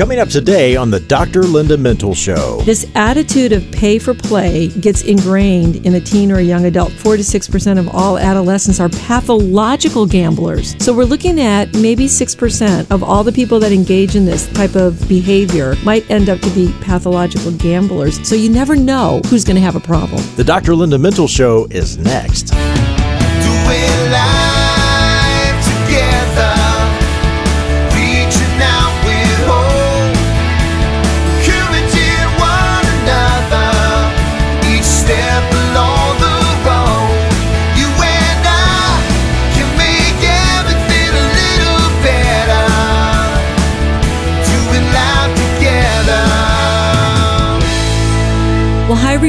Coming up today on the Dr. Linda Mintle Show. This attitude of pay for play gets ingrained in a teen or a young adult. 4 to 6% of all adolescents are pathological gamblers. So we're looking at maybe 6% of all the people that engage in this type of behavior might end up to be pathological gamblers. So you never know who's going to have a problem. The Dr. Linda Mintle Show is next.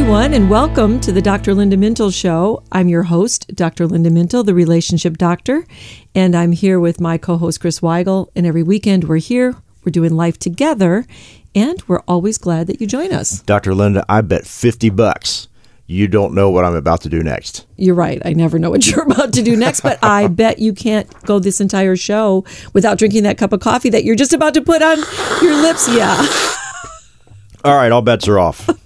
Everyone, and welcome to the Dr. Linda Mintle Show. I'm your host, Dr. Linda Mintle, the relationship doctor, and I'm here with my co host, Chris Weigel. And every weekend we're here, we're doing life together, and we're always glad that you join us. Dr. Linda, I bet 50 bucks you don't know what I'm about to do next. You're right. I never know what you're about to do next, but I bet you can't go this entire show without drinking that cup of coffee that you're just about to put on your lips. Yeah. All right, all bets are off.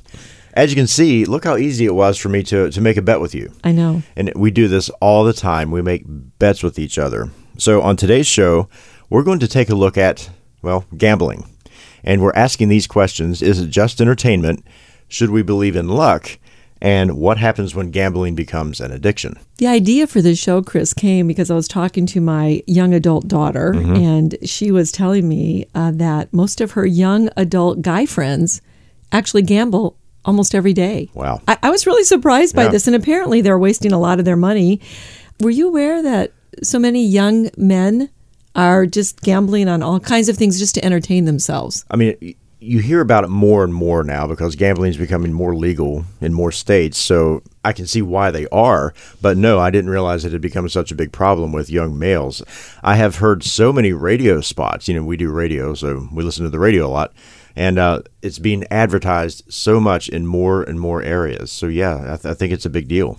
As you can see, look how easy it was for me to, to make a bet with you. I know. And we do this all the time. We make bets with each other. So on today's show, we're going to take a look at, well, gambling. And we're asking these questions Is it just entertainment? Should we believe in luck? And what happens when gambling becomes an addiction? The idea for this show, Chris, came because I was talking to my young adult daughter, and she was telling me uh, that most of her young adult guy friends actually gamble almost every day. Wow. I, I was really surprised by Yeah. this, and apparently they're wasting a lot of their money. Were you aware that so many young men are just gambling on all kinds of things just to entertain themselves? I mean, you hear about it more and more now because gambling is becoming more legal in more states. So I can see why they are. But no, I didn't realize it had become such a big problem with young males. I have heard so many radio spots. You know, we do radio, so we listen to the radio a lot. And uh, it's being advertised so much in more and more areas. So, yeah, I, th- I think it's a big deal.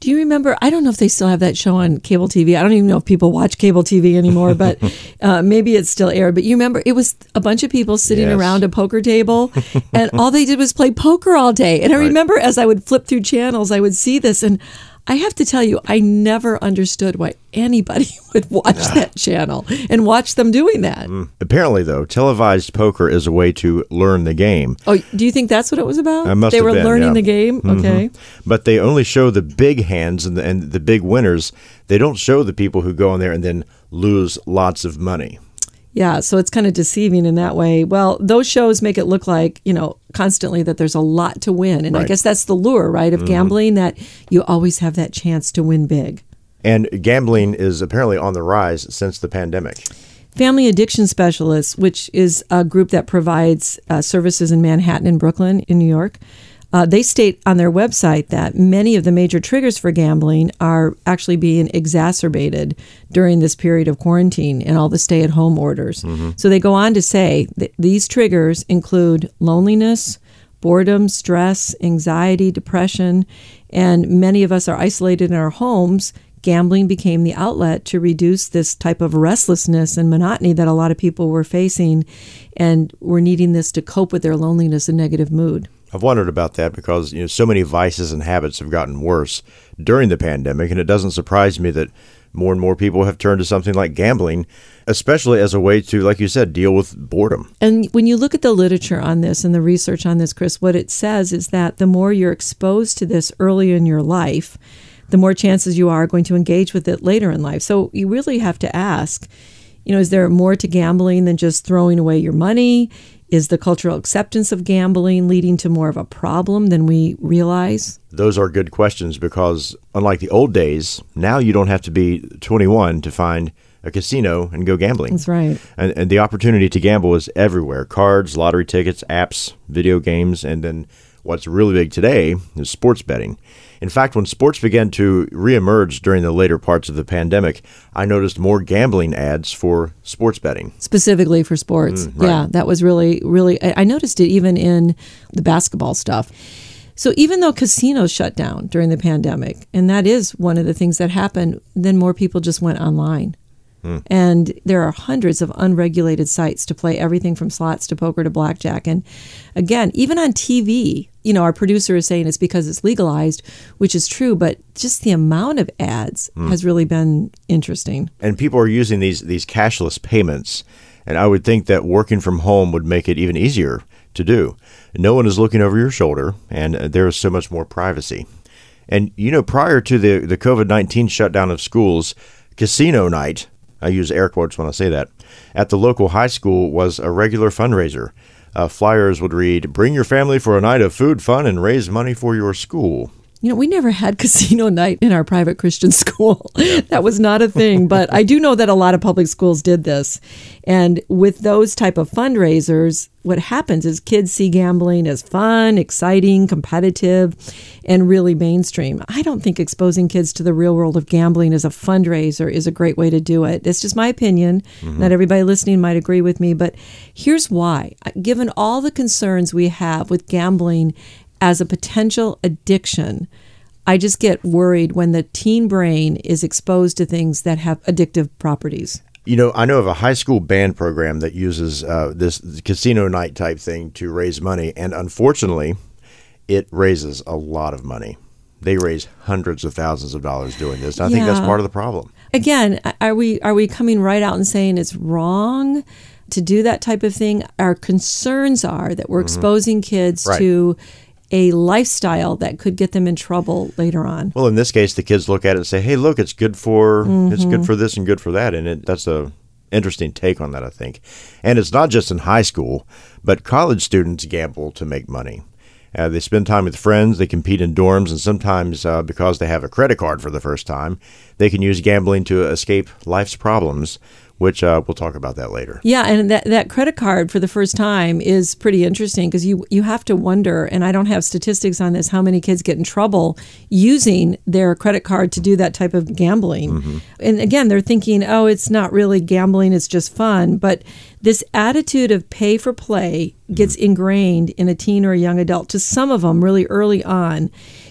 Do you remember? I don't know if they still have that show on cable TV. I don't even know if people watch cable TV anymore, but uh, maybe it's still aired. But you remember, it was a bunch of people sitting Yes. around a poker table, and all they did was play poker all day. And I Right. remember as I would flip through channels, I would see this, and I have to tell you, I never understood why anybody would watch that channel and watch them doing that. Mm. Apparently, though, televised poker is a way to learn the game. Oh, do you think that's what it was about? It must they have were been, learning yeah. the game. Mm-hmm. Okay. but they only show the big hands and the, and the big winners. They don't show the people who go in there and then lose lots of money. Yeah, so it's kind of deceiving in that way. Well, those shows make it look like, you know, constantly that there's a lot to win. And I guess that's the lure, right, of gambling that you always have that chance to win big. And gambling is apparently on the rise since the pandemic. Family Addiction Specialists, which is a group that provides uh, services in Manhattan and Brooklyn in New York, uh, they state on their website that many of the major triggers for gambling are actually being exacerbated during this period of quarantine and all the stay at home orders. So they go on to say that these triggers include loneliness, boredom, stress, anxiety, depression, and many of us are isolated in our homes. Gambling became the outlet to reduce this type of restlessness and monotony that a lot of people were facing and were needing this to cope with their loneliness and negative mood. I've wondered about that because you know so many vices and habits have gotten worse during the pandemic, and it doesn't surprise me that more and more people have turned to something like gambling, especially as a way to, like you said, deal with boredom. And when you look at the literature on this and the research on this, Chris, what it says is that the more you're exposed to this early in your life, the more chances you are going to engage with it later in life. So you really have to ask, you know, is there more to gambling than just throwing away your money? Is the cultural acceptance of gambling leading to more of a problem than we realize? Those are good questions because, unlike the old days, now you don't have to be 21 to find a casino and go gambling. That's right. And, and the opportunity to gamble is everywhere cards, lottery tickets, apps, video games, and then what's really big today is sports betting. In fact, when sports began to reemerge during the later parts of the pandemic, I noticed more gambling ads for sports betting. specifically for sports. Mm, right. Yeah, that was really, really. I I noticed it even in the basketball stuff. So even though casinos shut down during the pandemic, and that is one of the things that happened, then more people just went online. And there are hundreds of unregulated sites to play everything from slots to poker to blackjack. And again, even on TV, you know, our producer is saying it's because it's legalized, which is true, but just the amount of ads hmm. has really been interesting. and people are using these these cashless payments and i would think that working from home would make it even easier to do. No one is looking over your shoulder and there is so much more privacy. And you know prior to the the covid-19 shutdown of schools casino night i use air quotes when i say that at the local high school was a regular fundraiser Uh, flyers would read bring your family for a night of food fun and raise money for your school You know, we never had casino night in our private Christian school. that was not a thing, but I do know that a lot of public schools did this. And with those type of fundraisers, what happens is kids see gambling as fun, exciting, competitive, and really mainstream. I don't think exposing kids to the real world of gambling as a fundraiser is a great way to do it. It's just my opinion. Mm-hmm. Not everybody listening might agree with me, but here's why. Given all the concerns we have with gambling as a potential addiction, I just get worried when the teen brain is exposed to things that have addictive properties. You know, I know of a high school band program that uses uh, this casino night type thing to raise money, and unfortunately, it raises a lot of money. They raise hundreds of thousands of dollars doing this. I think that's part of the problem. Again, are we are we coming right out and saying it's wrong to do that type of thing? Our concerns are that we're exposing kids Right. to a lifestyle that could get them in trouble later on. Well, in this case, the kids look at it and say, "Hey, look, it's good for it's good for this and good for that," and it, that's a interesting take on that, I think. And it's not just in high school, but college students gamble to make money. Uh, they spend time with friends, they compete in dorms, and sometimes uh, because they have a credit card for the first time, they can use gambling to escape life's problems, which uh, we'll talk about that later. Yeah, and that, that credit card for the first time is pretty interesting because you you have to wonder, and I don't have statistics on this, how many kids get in trouble using their credit card to do that type of gambling. And again, they're thinking, oh, it's not really gambling; it's just fun. But this attitude of pay for play gets ingrained in a teen or a young adult to some of them really early on.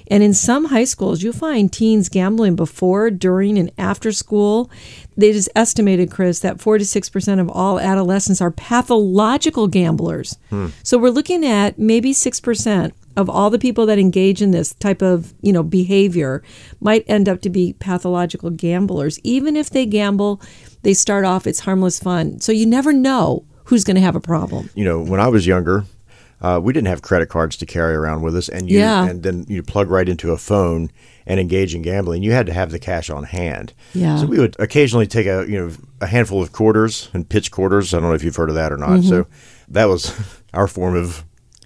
And in some high schools, you find teens gambling before, during, and after school. They just estimated, Chris, that 4 to 6% of all adolescents are pathological gamblers. Hmm. So we're looking at maybe 6% of all the people that engage in this type of, you know, behavior might end up to be pathological gamblers. Even if they gamble, they start off it's harmless fun. So you never know who's going to have a problem. you know, when I was younger, uh, we didn't have credit cards to carry around with us, and you Yeah. and then you plug right into a phone and engage in gambling. You had to have the cash on hand. Yeah. So we would occasionally take a you know a handful of quarters and pitch quarters. I don't know if you've heard of that or not. So that was our form of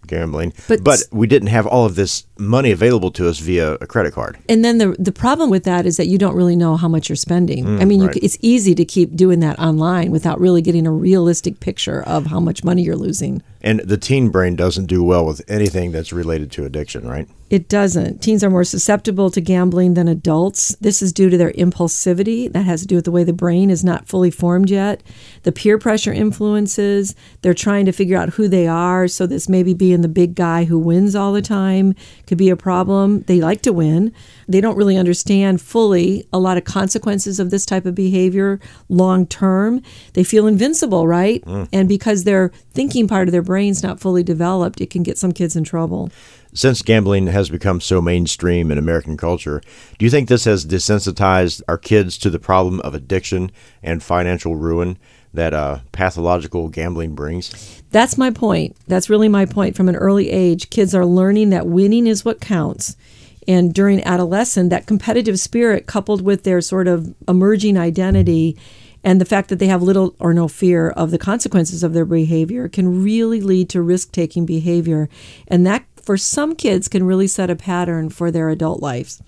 gambling. But- but we didn't have all of this money available to us via a credit card. And then the the problem with that is that you don't really know how much you're spending. Mm, I mean, right. c it's easy to keep doing that online without really getting a realistic picture of how much money you're losing. And the teen brain doesn't do well with anything that's related to addiction, right? It doesn't. Teens are more susceptible to gambling than adults. This is due to their impulsivity. That has to do with the way the brain is not fully formed yet. The peer pressure influences. They're trying to figure out who they are. So, this maybe being the big guy who wins all the time could be a problem. They like to win. They don't really understand fully a lot of consequences of this type of behavior long term. They feel invincible, right? Mm. And because their thinking part of their brain's not fully developed, it can get some kids in trouble. Since gambling has become so mainstream in American culture, do you think this has desensitized our kids to the problem of addiction and financial ruin that uh, pathological gambling brings? That's my point. That's really my point. From an early age, kids are learning that winning is what counts. And during adolescence, that competitive spirit, coupled with their sort of emerging identity and the fact that they have little or no fear of the consequences of their behavior, can really lead to risk taking behavior. And that, for some kids, can really set a pattern for their adult lives.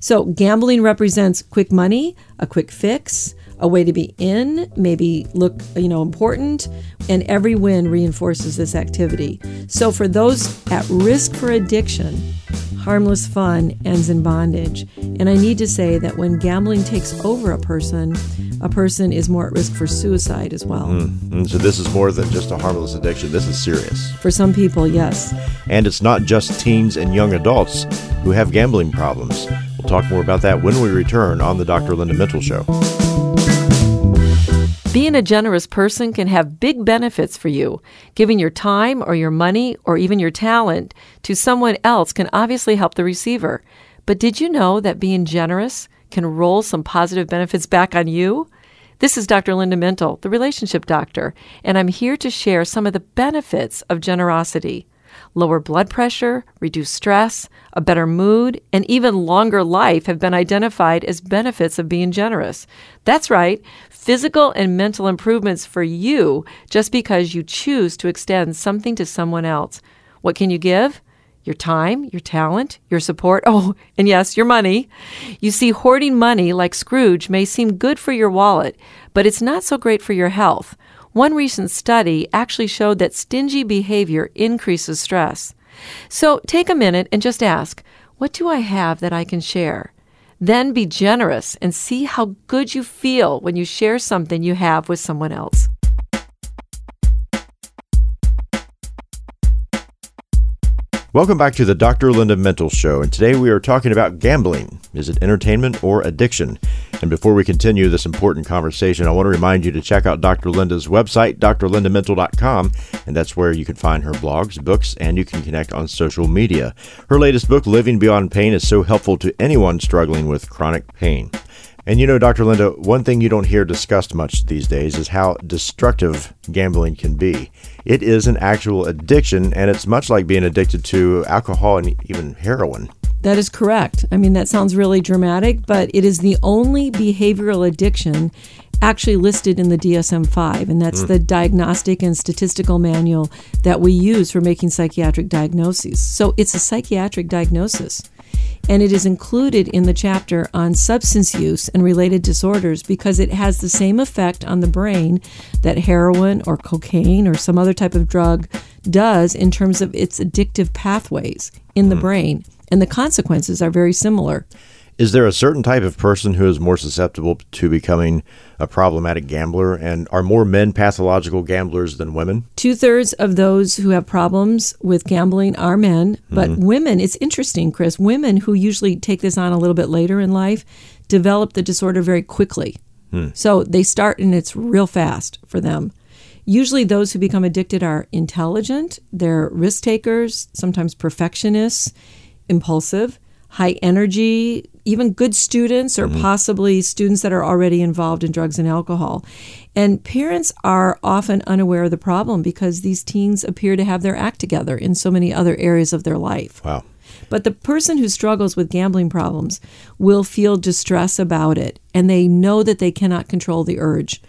So, gambling represents quick money, a quick fix, a way to be in, maybe look, you know, important, and every win reinforces this activity. So, for those at risk for addiction, harmless fun ends in bondage. And I need to say that when gambling takes over a person, a person is more at risk for suicide as well. Mm. And so this is more than just a harmless addiction. This is serious. For some people, yes. And it's not just teens and young adults who have gambling problems. We'll talk more about that when we return on the Dr. Linda Mitchell Show. Being a generous person can have big benefits for you. Giving your time or your money or even your talent to someone else can obviously help the receiver. But did you know that being generous can roll some positive benefits back on you? This is Dr. Linda Mintle, the relationship doctor, and I'm here to share some of the benefits of generosity. Lower blood pressure, reduced stress, a better mood, and even longer life have been identified as benefits of being generous. That's right, physical and mental improvements for you just because you choose to extend something to someone else. What can you give? Your time, your talent, your support, oh, and yes, your money. You see, hoarding money like Scrooge may seem good for your wallet, but it's not so great for your health. One recent study actually showed that stingy behavior increases stress. So take a minute and just ask, what do I have that I can share? Then be generous and see how good you feel when you share something you have with someone else. Welcome back to the Dr. Linda Mintle Show, and today we are talking about gambling. Is it entertainment or addiction? And before we continue this important conversation, I want to remind you to check out Dr. Linda's website, drlindamintle.com, and that's where you can find her blogs, books, and you can connect on social media. Her latest book, Living Beyond Pain, is so helpful to anyone struggling with chronic pain. And you know, Dr. Linda, one thing you don't hear discussed much these days is how destructive gambling can be. It is an actual addiction, and it's much like being addicted to alcohol and even heroin. That is correct. I mean, that sounds really dramatic, but it is the only behavioral addiction actually listed in the DSM 5, and that's hmm. the Diagnostic and Statistical Manual that we use for making psychiatric diagnoses. So it's a psychiatric diagnosis. And it is included in the chapter on substance use and related disorders because it has the same effect on the brain that heroin or cocaine or some other type of drug does in terms of its addictive pathways in the hmm. brain. And the consequences are very similar. Is there a certain type of person who is more susceptible to becoming a problematic gambler? And are more men pathological gamblers than women? Two thirds of those who have problems with gambling are men, but mm-hmm. women, it's interesting, Chris, women who usually take this on a little bit later in life develop the disorder very quickly. Hmm. So they start and it's real fast for them. Usually, those who become addicted are intelligent, they're risk takers, sometimes perfectionists, impulsive, high energy, even good students, or mm-hmm. possibly students that are already involved in drugs and alcohol. And parents are often unaware of the problem because these teens appear to have their act together in so many other areas of their life. Wow. But the person who struggles with gambling problems will feel distress about it and they know that they cannot control the urge.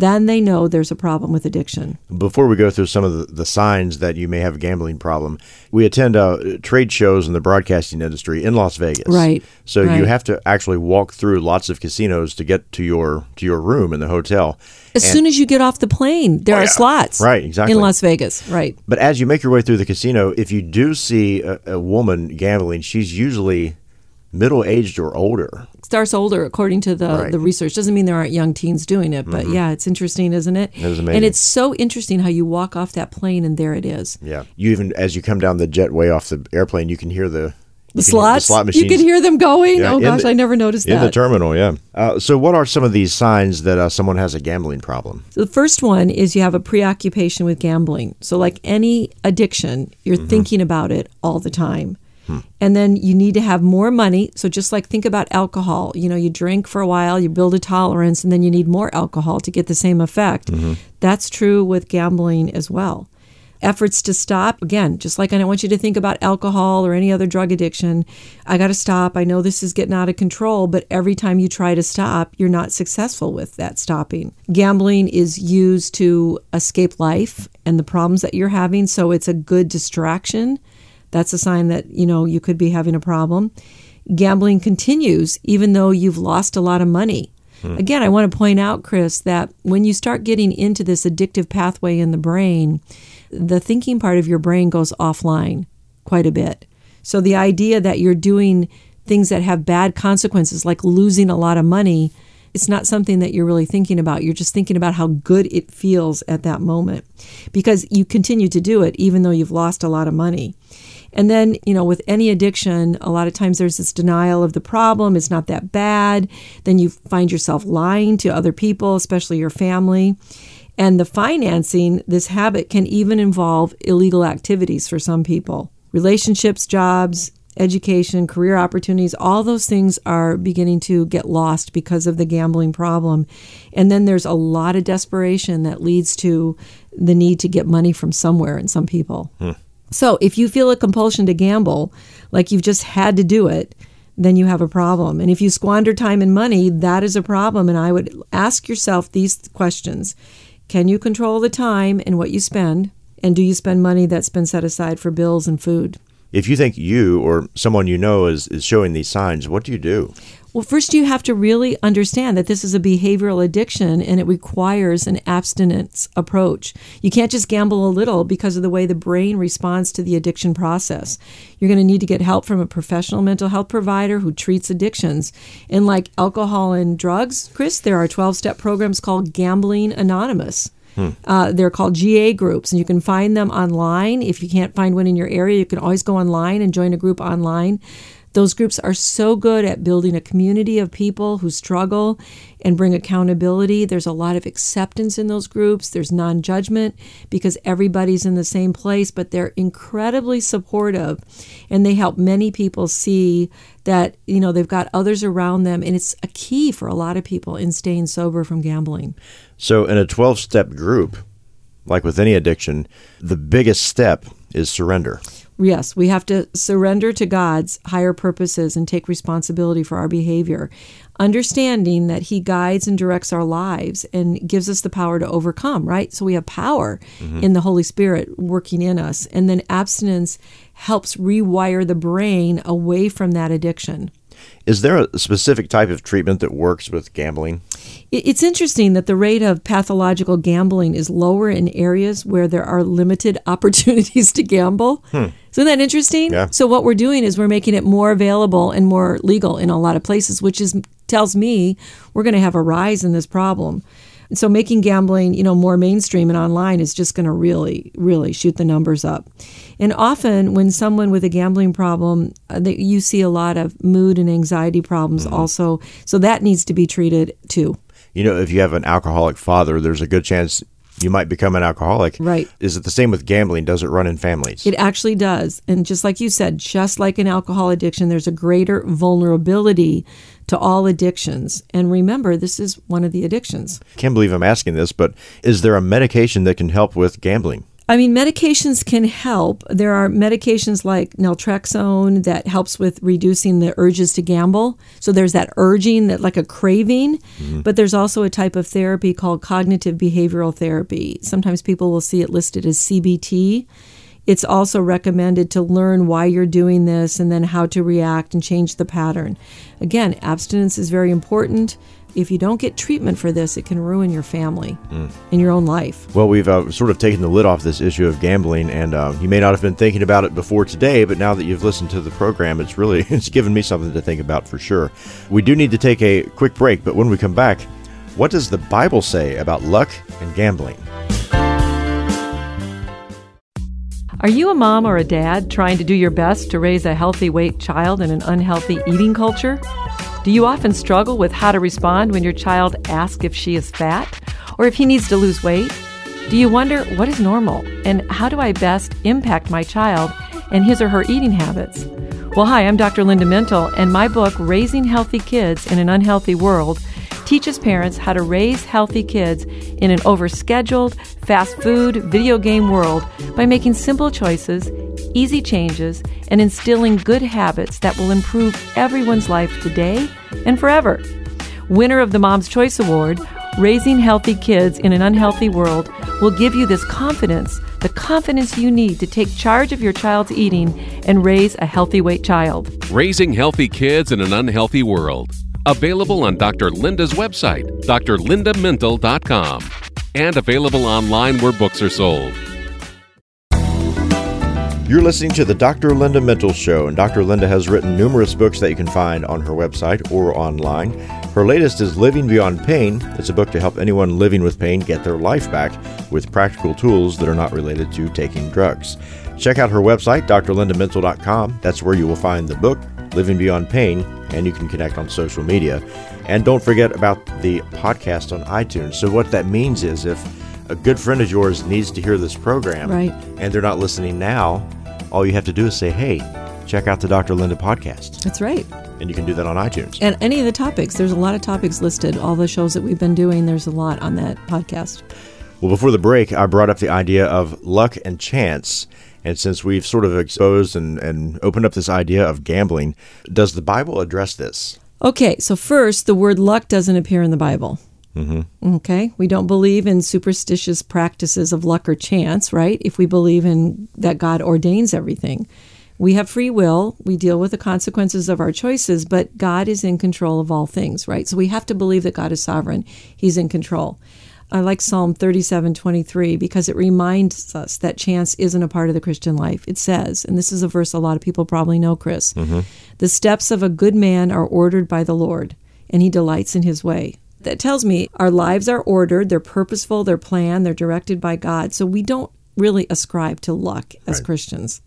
Then they know there's a problem with addiction. Before we go through some of the, the signs that you may have a gambling problem, we attend uh, trade shows in the broadcasting industry in Las Vegas. Right, So you have to actually walk through lots of casinos to get to your to your room in the hotel. As And- soon as you get off the plane, there Oh, are yeah. slots. Right, exactly. In Las Vegas. Right. But as you make your way through the casino, if you do see a, a woman gambling, she's usually middle aged or older. Starts older according to the, Right. Mm-hmm. the research. Doesn't mean there aren't young teens doing it, but yeah, it's interesting, isn't it? It is amazing. And it's so interesting how you walk off that plane and there it is. Yeah. You even as you come down the jetway off the airplane, you can hear the The you slots. slot you machines can hear them going. Yeah, oh gosh, the- I never noticed in that. the terminal. Yeah. Uh, so, what are some of these signs that uh, someone has a gambling problem? So the first one is you have a preoccupation with gambling. So like any addiction, you're Mm-hmm. thinking about it all the time. Hmm. And then you need to have more money. So just like think about alcohol, you know, you drink for a while, you build a tolerance, and then you need more alcohol to get the same effect. Mm-hmm. That's true with gambling as well. Efforts to stop, again, just like I don't want you to think about alcohol or any other drug addiction. I got to stop. I know this is getting out of control, but every time you try to stop, you're not successful with that stopping. Gambling is used to escape life and the problems that you're having, so it's a good distraction. That's a sign that, you know, you could be having a problem. Gambling continues even though you've lost a lot of money. Hmm. Again, I want to point out, Chris, that when you start getting into this addictive pathway in the brain, the thinking part of your brain goes offline quite a bit. So the idea that you're doing things that have bad consequences, like losing a lot of money, it's not something that you're really thinking about. You're just thinking about how good it feels at that moment because you continue to do it even though you've lost a lot of money. And then, you know, with any addiction, a lot of times there's this denial of the problem. It's not that bad. Then you find yourself lying to other people, especially your family. And the financing, this habit can even involve illegal activities for some people. Relationships, jobs, education, career opportunities, all those things are beginning to get lost because of the gambling problem. And then there's a lot of desperation that leads to the need to get money from somewhere in some people. Hmm. So if you feel a compulsion to gamble, like you've just had to do it, then you have a problem. And if you squander time and money, that is a problem. And I would ask yourself these questions Can you control the time and what you spend? And do you spend money that's been set aside for bills and food? If you think you or someone you know is, is showing these signs, what do you do? Well, first, you have to really understand that this is a behavioral addiction and it requires an abstinence approach. You can't just gamble a little because of the way the brain responds to the addiction process. You're going to need to get help from a professional mental health provider who treats addictions. And like alcohol and drugs, Chris, there are 12 step programs called Gambling Anonymous. Uh, they're called GA groups, and you can find them online. If you can't find one in your area, you can always go online and join a group online. Those groups are so good at building a community of people who struggle and bring accountability. There's a lot of acceptance in those groups. There's non judgment because everybody's in the same place, but they're incredibly supportive and they help many people see that, you know, they've got others around them. And it's a key for a lot of people in staying sober from gambling. So, in a 12 step group, like with any addiction, the biggest step is surrender. Yes, we have to surrender to God's higher purposes and take responsibility for our behavior, understanding that He guides and directs our lives and gives us the power to overcome, right? So we have power mm-hmm. in the Holy Spirit working in us. And then abstinence helps rewire the brain away from that addiction. Is there a specific type of treatment that works with gambling? It's interesting that the rate of pathological gambling is lower in areas where there are limited opportunities to gamble. Hmm. Isn't that interesting? Yeah. So what we're doing is we're making it more available and more legal in a lot of places, which is tells me we're going to have a rise in this problem. And so making gambling, you know, more mainstream and online is just going to really, really shoot the numbers up. And often, when someone with a gambling problem, uh, you see a lot of mood and anxiety problems also. So that needs to be treated too. You know, if you have an alcoholic father, there's a good chance you might become an alcoholic. Right. Is it the same with gambling? Does it run in families? It actually does. And just like you said, just like an alcohol addiction, there's a greater vulnerability to all addictions. And remember, this is one of the addictions. Can't believe I'm asking this, but is there a medication that can help with gambling? I mean, medications can help. There are medications like naltrexone that helps with reducing the urges to gamble. So there's that urging, that like a craving. Mm-hmm. But there's also a type of therapy called cognitive behavioral therapy. Sometimes people will see it listed as CBT. It's also recommended to learn why you're doing this and then how to react and change the pattern. Again, abstinence is very important. If you don't get treatment for this, it can ruin your family and your own life. Well, we've uh, sort of taken the lid off this issue of gambling, and uh, you may not have been thinking about it before today, but now that you've listened to the program, it's really it's given me something to think about for sure. We do need to take a quick break, but when we come back, what does the Bible say about luck and gambling? Are you a mom or a dad trying to do your best to raise a healthy weight child in an unhealthy eating culture? Do you often struggle with how to respond when your child asks if she is fat or if he needs to lose weight? Do you wonder what is normal and how do I best impact my child and his or her eating habits? Well, hi, I'm Dr. Linda Mintle, and my book, Raising Healthy Kids in an Unhealthy World, teaches parents how to raise healthy kids in an overscheduled, fast food, video game world by making simple choices, easy changes, and instilling good habits that will improve everyone's life today and forever. Winner of the Mom's Choice Award, Raising Healthy Kids in an Unhealthy World will give you this confidence, the confidence you need to take charge of your child's eating and raise a healthy weight child. Raising Healthy Kids in an Unhealthy World. Available on Dr. Linda's website, drlindamintle.com, and available online where books are sold. You're listening to the Dr. Linda Mintle Show, and Dr. Linda has written numerous books that you can find on her website or online. Her latest is Living Beyond Pain. It's a book to help anyone living with pain get their life back with practical tools that are not related to taking drugs. Check out her website, drlindamintle.com. That's where you will find the book, Living Beyond Pain, and you can connect on social media. And don't forget about the podcast on iTunes. So, what that means is if a good friend of yours needs to hear this program Right. and they're not listening now, all you have to do is say, hey, check out the Dr. Linda podcast. That's right. And you can do that on iTunes. And any of the topics, there's a lot of topics listed. All the shows that we've been doing, there's a lot on that podcast. Well, before the break, I brought up the idea of luck and chance. And since we've sort of exposed and, and opened up this idea of gambling, does the Bible address this? Okay, so first, the word luck doesn't appear in the Bible. Mm-hmm. Okay, we don't believe in superstitious practices of luck or chance, right? If we believe in that God ordains everything, we have free will. We deal with the consequences of our choices, but God is in control of all things, right? So we have to believe that God is sovereign. He's in control. I like Psalm 37 23 because it reminds us that chance isn't a part of the Christian life. It says, and this is a verse a lot of people probably know, Chris the steps of a good man are ordered by the Lord, and he delights in his way. That tells me our lives are ordered, they're purposeful, they're planned, they're directed by God. So we don't really ascribe to luck as Christians.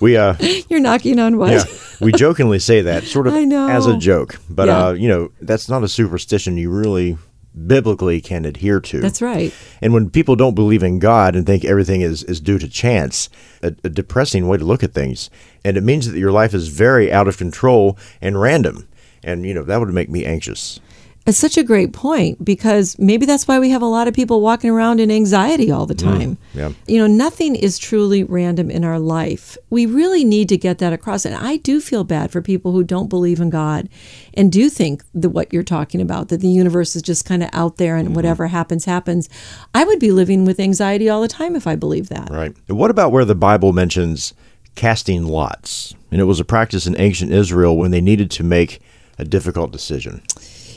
We uh You're knocking on wood. yeah, we jokingly say that sort of as a joke, but Yeah. uh you know, that's not a superstition you really biblically can adhere to. That's right. And when people don't believe in God and think everything is, is due to chance, a, a depressing way to look at things. And it means that your life is very out of control and random. And, you know, that would make me anxious. It's such a great point because maybe that's why we have a lot of people walking around in anxiety all the mm, time. yeah. You know, nothing is truly random in our life. We really need to get that across. And I do feel bad for people who don't believe in God and do think that what you're talking about, that the universe is just kind of out there and mm-hmm. whatever happens, happens. I would be living with anxiety all the time if I believed that. Right. And what about where the Bible mentions casting lots? And it was a practice in ancient Israel when they needed to make a difficult decision.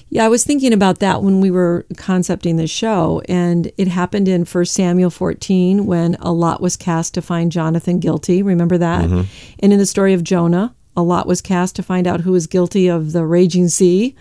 Yeah, I was thinking about that when we were concepting the show, and it happened in 1 Samuel 14 when a lot was cast to find Jonathan guilty. Remember that? Mm-hmm. And in the story of Jonah, a lot was cast to find out who was guilty of the raging sea.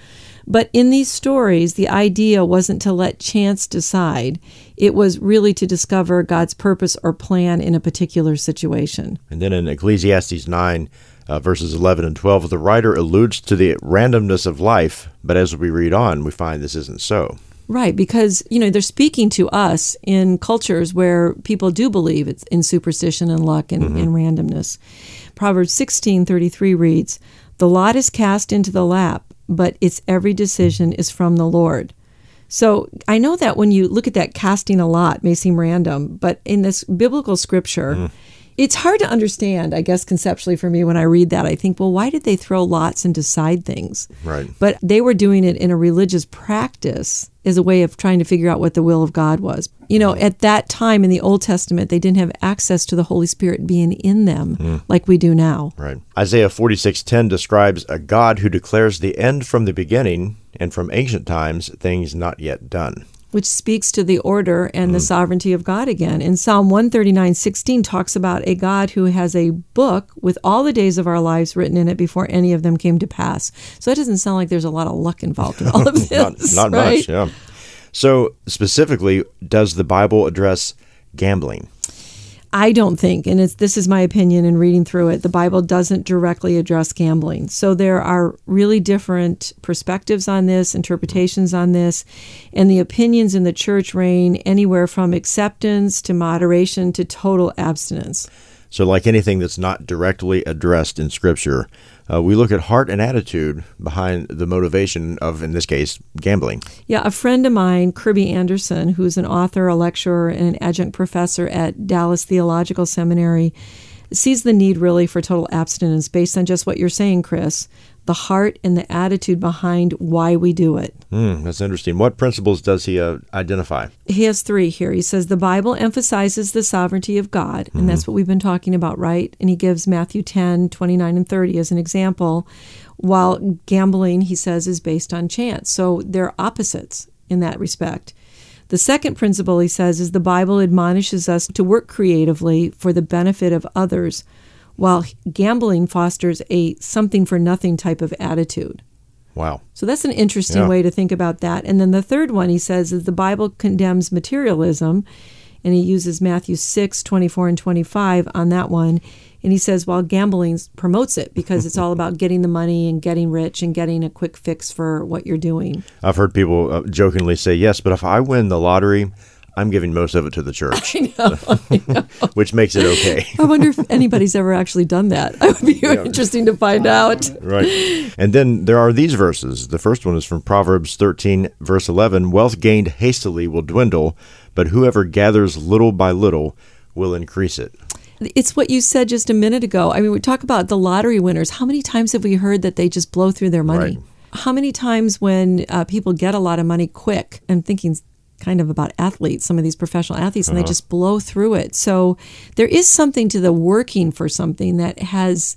But in these stories, the idea wasn't to let chance decide, it was really to discover God's purpose or plan in a particular situation. And then in Ecclesiastes 9, uh, verses 11 and 12, the writer alludes to the randomness of life, but as we read on, we find this isn't so. Right, because you know they're speaking to us in cultures where people do believe it's in superstition and luck and, and randomness. Proverbs sixteen thirty three reads, "The lot is cast into the lap, but its every decision is from the Lord." So I know that when you look at that casting a lot may seem random, but in this biblical scripture, it's hard to understand, I guess, conceptually for me when I read that. I think, well, why did they throw lots and decide things? Right. But they were doing it in a religious practice as a way of trying to figure out what the will of God was. You know, at that time in the Old Testament, they didn't have access to the Holy Spirit being in them hmm. like we do now. Right. Isaiah 46:10 describes a God who declares the end from the beginning and from ancient times things not yet done. Which speaks to the order and the mm. sovereignty of God again. In Psalm 139:16 talks about a God who has a book with all the days of our lives written in it before any of them came to pass. So it doesn't sound like there's a lot of luck involved in all of this. not not right? much, yeah. So specifically, does the Bible address gambling? I don't think, and it's, this is my opinion in reading through it, the Bible doesn't directly address gambling. So there are really different perspectives on this, interpretations on this, and the opinions in the church reign anywhere from acceptance to moderation to total abstinence. So, like anything that's not directly addressed in Scripture, uh, we look at heart and attitude behind the motivation of, in this case, gambling. Yeah, a friend of mine, Kerby Anderson, who's an author, a lecturer, and an adjunct professor at Dallas Theological Seminary, sees the need really for total abstinence based on just what you're saying, Chris the heart and the attitude behind why we do it. Hmm, that's interesting. What principles does he uh, identify? He has three here. He says the Bible emphasizes the sovereignty of God, and that's what we've been talking about, right? And he gives Matthew 10, 29, and 30 as an example, while gambling, he says, is based on chance. So they're opposites in that respect. The second principle, he says, is the Bible admonishes us to work creatively for the benefit of others, while gambling fosters a something for nothing type of attitude. Wow. So that's an interesting Yeah. way to think about that. And then the third one he says is the Bible condemns materialism, and he uses Matthew 6, 24 and 25 on that one. And he says, while gambling promotes it because it's all about getting the money and getting rich and getting a quick fix for what you're doing. I've heard people uh, jokingly say, yes, but if I win the lottery, I'm giving most of it to the church, which makes it okay. I wonder if anybody's ever actually done that. It would be interesting to find out. Right. And then there are these verses. The first one is from Proverbs 13, verse 11 Wealth gained hastily will dwindle, but whoever gathers little by little will increase it. It's what you said just a minute ago. I mean, we talk about the lottery winners. How many times have we heard that they just blow through their money? Right. How many times when uh, people get a lot of money quick, I'm thinking kind of about athletes, some of these professional athletes, and they just blow through it. So there is something to the working for something that has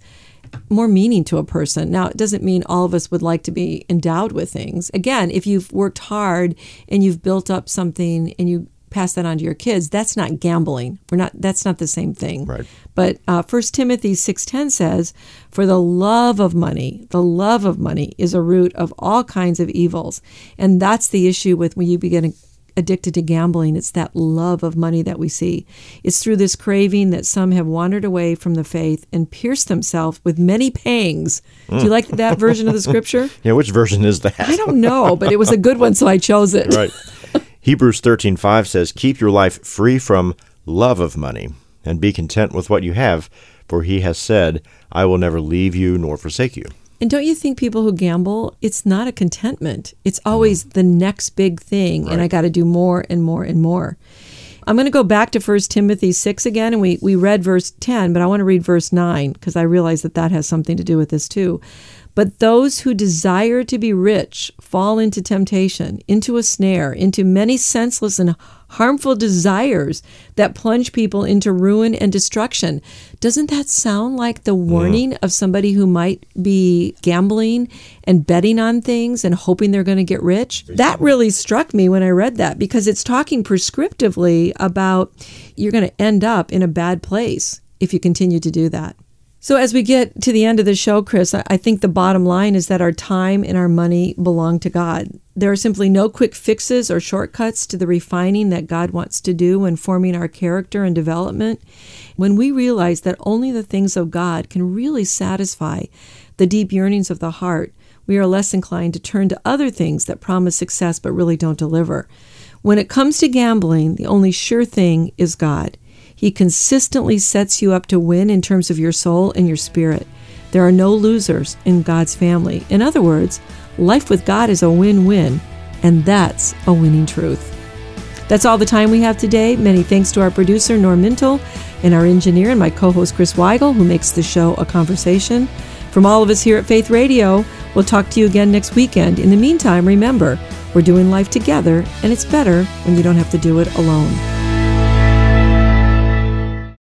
more meaning to a person. Now, it doesn't mean all of us would like to be endowed with things. Again, if you've worked hard and you've built up something and you pass that on to your kids, that's not gambling. We're not. That's not the same thing. Right. But uh, First Timothy six ten says, "For the love of money, the love of money is a root of all kinds of evils," and that's the issue with when you begin addicted to gambling. It's that love of money that we see. It's through this craving that some have wandered away from the faith and pierced themselves with many pangs. Do you hmm. like that version of the scripture? Yeah, which version is that? I don't know, but it was a good one, so I chose it. right. Hebrews 13:5 says, "Keep your life free from love of money, and be content with what you have, for he has said, I will never leave you nor forsake you." And don't you think people who gamble, it's not a contentment. It's mm-hmm. always the next big thing, and I got to do more and more and more. I'm going to go back to 1 Timothy 6 again, and we, we read verse 10, but I want to read verse 9 because I realize that that has something to do with this too. But those who desire to be rich fall into temptation, into a snare, into many senseless and harmful desires that plunge people into ruin and destruction. Doesn't that sound like the warning of somebody who might be gambling and betting on things and hoping they're going to get rich? That really struck me when I read that because it's talking prescriptively about you're going to end up in a bad place if you continue to do that. So, as we get to the end of the show, Chris, I think the bottom line is that our time and our money belong to God. There are simply no quick fixes or shortcuts to the refining that God wants to do when forming our character and development. When we realize that only the things of God can really satisfy the deep yearnings of the heart, we are less inclined to turn to other things that promise success but really don't deliver. When it comes to gambling, the only sure thing is God. He consistently sets you up to win in terms of your soul and your spirit. There are no losers in God's family. In other words, life with God is a win win, and that's a winning truth. That's all the time we have today. Many thanks to our producer, Norm Mintle, and our engineer and my co host, Chris Weigel, who makes the show a conversation. From all of us here at Faith Radio, we'll talk to you again next weekend. In the meantime, remember, we're doing life together, and it's better when you don't have to do it alone.